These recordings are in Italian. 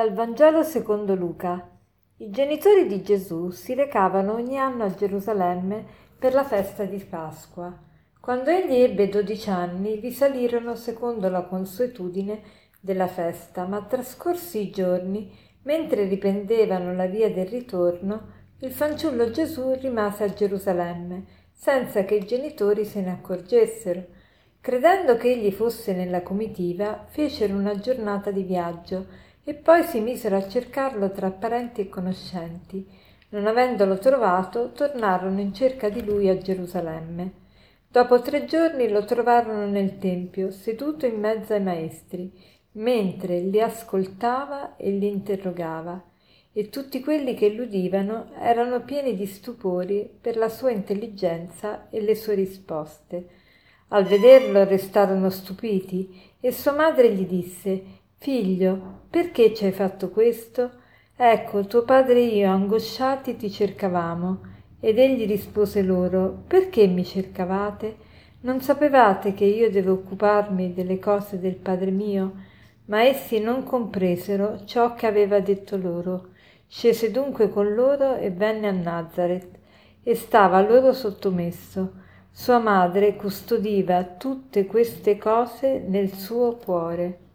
Dal Vangelo secondo Luca. I genitori di Gesù si recavano ogni anno a Gerusalemme per la festa di Pasqua. Quando egli ebbe dodici anni, risalirono secondo la consuetudine della festa, ma trascorsi i giorni, mentre riprendevano la via del ritorno, il fanciullo Gesù rimase a Gerusalemme, senza che i genitori se ne accorgessero. Credendo che egli fosse nella comitiva, fecero una giornata di viaggio e poi si misero a cercarlo tra parenti e conoscenti. Non avendolo trovato, tornarono in cerca di lui a Gerusalemme. Dopo tre giorni lo trovarono nel Tempio, seduto in mezzo ai maestri, mentre li ascoltava e li interrogava, e tutti quelli che l'udivano erano pieni di stupori per la sua intelligenza e le sue risposte. Al vederlo restarono stupiti e sua madre gli disse Figlio, perché ci hai fatto questo? Ecco, tuo padre e io, angosciati, ti cercavamo. Ed egli rispose loro, perché mi cercavate? Non sapevate che io devo occuparmi delle cose del Padre mio? Ma essi non compresero ciò che aveva detto loro. Scese dunque con loro e venne a Nazareth e stava loro sottomesso. Sua madre custodiva tutte queste cose nel suo cuore.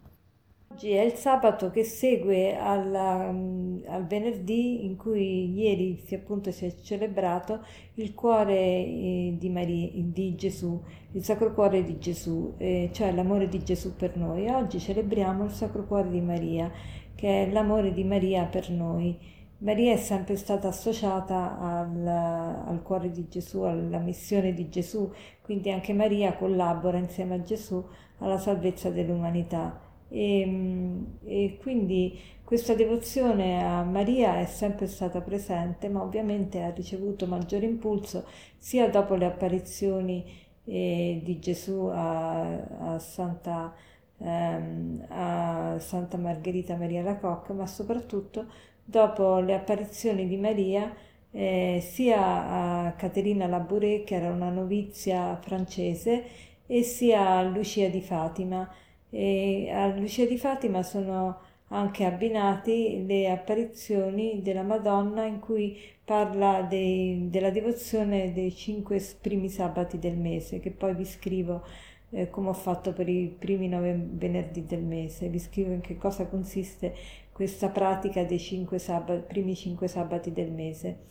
Oggi è il sabato che segue alla, mm, al venerdì in cui ieri si, appunto, si è celebrato il cuore eh, di, Maria, di Gesù, il Sacro Cuore di Gesù, eh, cioè l'amore di Gesù per noi. Oggi celebriamo il Sacro Cuore di Maria, che è l'amore di Maria per noi. Maria è sempre stata associata al, al, cuore di Gesù, alla missione di Gesù, quindi anche Maria collabora insieme a Gesù alla salvezza dell'umanità. E, ehm, e, quindi questa devozione a Maria è sempre stata presente, ma ovviamente ha ricevuto maggiore impulso sia dopo le apparizioni eh, di Gesù a, a, Santa, ehm, a Santa Margherita Maria Lacocca, ma soprattutto dopo le apparizioni di Maria eh, sia a Caterina Labouré, che era una novizia francese, e sia a Lucia di Fatima e a Lucia di Fatima sono anche abbinati le apparizioni della Madonna in cui parla dei, della devozione dei cinque primi sabati del mese, che poi vi scrivo eh, come ho fatto per i primi nove venerdì del mese, vi scrivo in che cosa consiste questa pratica dei cinque sabati, primi cinque sabati del mese.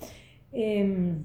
E, ehm,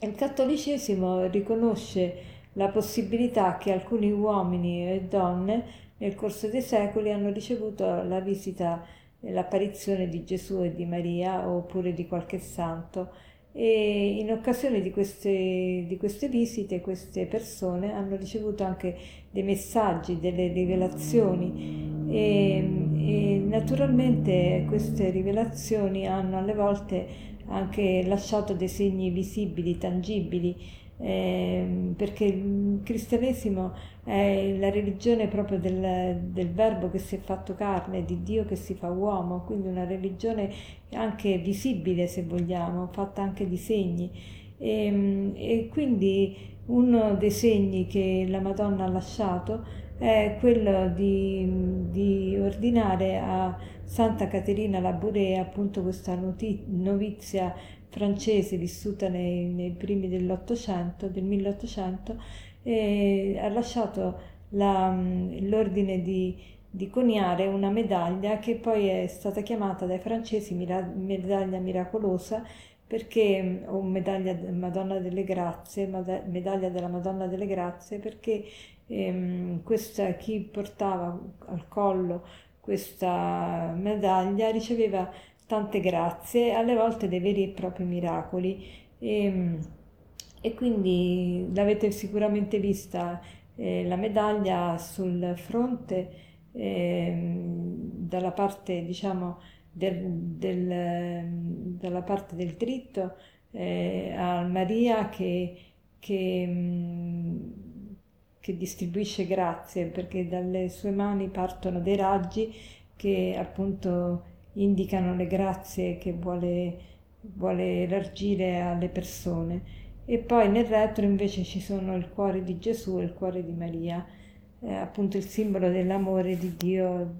il cattolicesimo riconosce la possibilità che alcuni uomini e donne nel corso dei secoli hanno ricevuto la visita, l'apparizione di Gesù e di Maria oppure di qualche santo e in occasione di queste, di queste visite queste persone hanno ricevuto anche dei messaggi, delle rivelazioni. E, e naturalmente queste rivelazioni hanno alle volte anche lasciato dei segni visibili, tangibili eh, perché il cristianesimo è la religione proprio del, del, verbo che si è fatto carne, di Dio che si fa uomo, quindi una religione anche visibile se vogliamo, fatta anche di segni. E, ehm, e quindi uno dei segni che la Madonna ha lasciato è quello di, di ordinare a Santa Caterina Labouré, appunto questa novizia francese vissuta nei, nei primi dell'Ottocento, del 1800, e ha lasciato la, l'ordine di, di, coniare una medaglia che poi è stata chiamata dai francesi medaglia miracolosa perché, o medaglia Madonna delle Grazie, medaglia della Madonna delle Grazie, perché ehm, questa, chi portava al collo questa medaglia riceveva tante grazie, alle volte dei veri e propri miracoli. E, ehm, e quindi l'avete sicuramente vista eh, la medaglia sul fronte eh, dalla parte diciamo del, del, dalla parte del dritto eh, a Maria che, che, mm, che distribuisce grazie perché dalle sue mani partono dei raggi che appunto indicano le grazie che vuole, vuole elargire alle persone. E poi nel retro invece ci sono il cuore di Gesù e il cuore di Maria, eh, appunto il simbolo dell'amore di Dio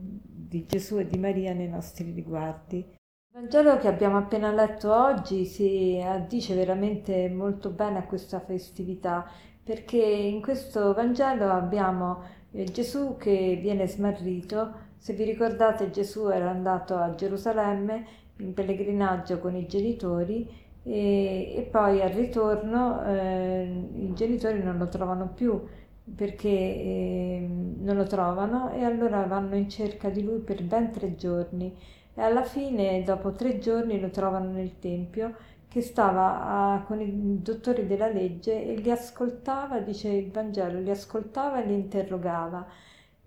di Gesù e di Maria nei nostri riguardi. Il Vangelo che abbiamo appena letto oggi si addice veramente molto bene a questa festività perché in questo Vangelo abbiamo eh, Gesù che viene smarrito. Se vi ricordate Gesù era andato a Gerusalemme in pellegrinaggio con i genitori e, e poi al ritorno eh, i genitori non lo trovano più perché eh, non lo trovano e allora vanno in cerca di lui per ben tre giorni. E alla fine dopo tre giorni lo trovano nel tempio che stava a, con i dottori della legge e li ascoltava, dice il Vangelo, li ascoltava e li interrogava,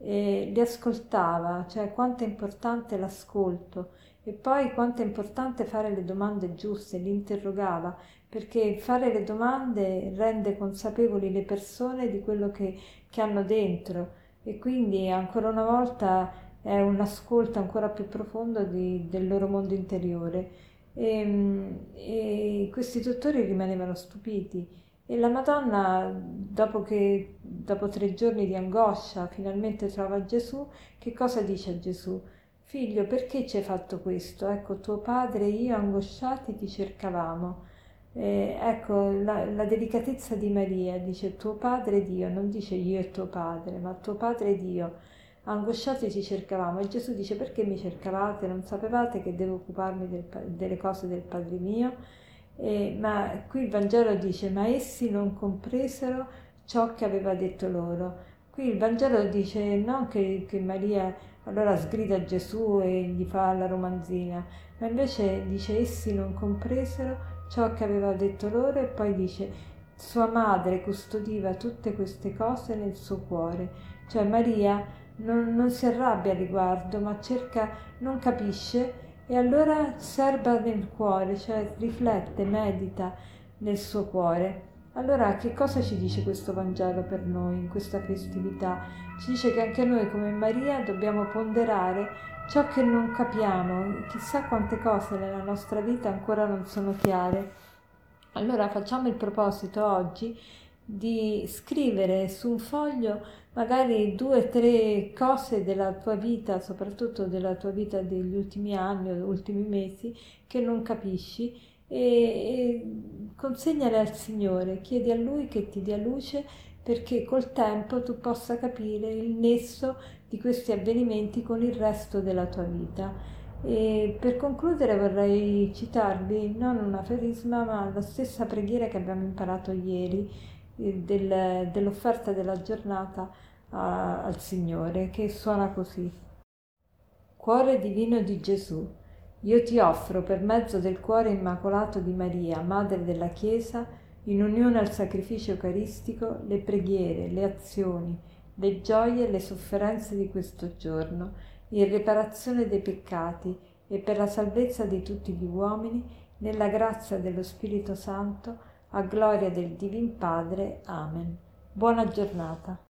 e li ascoltava, cioè quanto è importante l'ascolto. E poi quanto è importante fare le domande giuste, li interrogava, perché fare le domande rende consapevoli le persone di quello che, che hanno dentro. E quindi ancora una volta è un ascolto ancora più profondo di, del loro mondo interiore. E, ehm, e questi dottori rimanevano stupiti e la Madonna, dopo, che, dopo tre giorni di angoscia, finalmente trova Gesù, che cosa dice a Gesù? Figlio, perché ci hai fatto questo? Ecco, tuo padre e io angosciati ti cercavamo. Eh, ecco, la, la, delicatezza di Maria dice tuo padre e Dio, non dice io e tuo padre, ma tuo padre e Dio. Angosciati ti cercavamo e Gesù dice perché mi cercavate? Non sapevate che devo occuparmi del, delle cose del Padre mio? Eh, ma qui il Vangelo dice ma essi non compresero ciò che aveva detto loro. Qui il Vangelo dice non che, che Maria allora sgrida Gesù e gli fa la romanzina, ma invece dice essi non compresero ciò che aveva detto loro e poi dice sua madre custodiva tutte queste cose nel suo cuore, cioè Maria non, non si arrabbia a riguardo, ma cerca, non capisce e allora serba nel cuore, cioè riflette, medita nel suo cuore. Allora, che cosa ci dice questo Vangelo per noi in questa festività? Ci dice che anche noi come Maria dobbiamo ponderare ciò che non capiamo, chissà quante cose nella nostra vita ancora non sono chiare. Allora facciamo il proposito oggi di scrivere su un foglio magari due o tre cose della tua vita, soprattutto della tua vita degli ultimi anni o ultimi mesi, che non capisci e, e consegnale al Signore, chiedi a Lui che ti dia luce perché col tempo tu possa capire il nesso di questi avvenimenti con il resto della tua vita. E per concludere vorrei citarvi non un aforisma ma la stessa preghiera che abbiamo imparato ieri del, dell'offerta della giornata a, al Signore che suona così. Cuore divino di Gesù, io ti offro per mezzo del cuore immacolato di Maria, Madre della Chiesa, in unione al sacrificio eucaristico, le preghiere, le azioni, le gioie e le sofferenze di questo giorno, in riparazione dei peccati e per la salvezza di tutti gli uomini, nella grazia dello Spirito Santo, a gloria del Divin Padre. Amen. Buona giornata.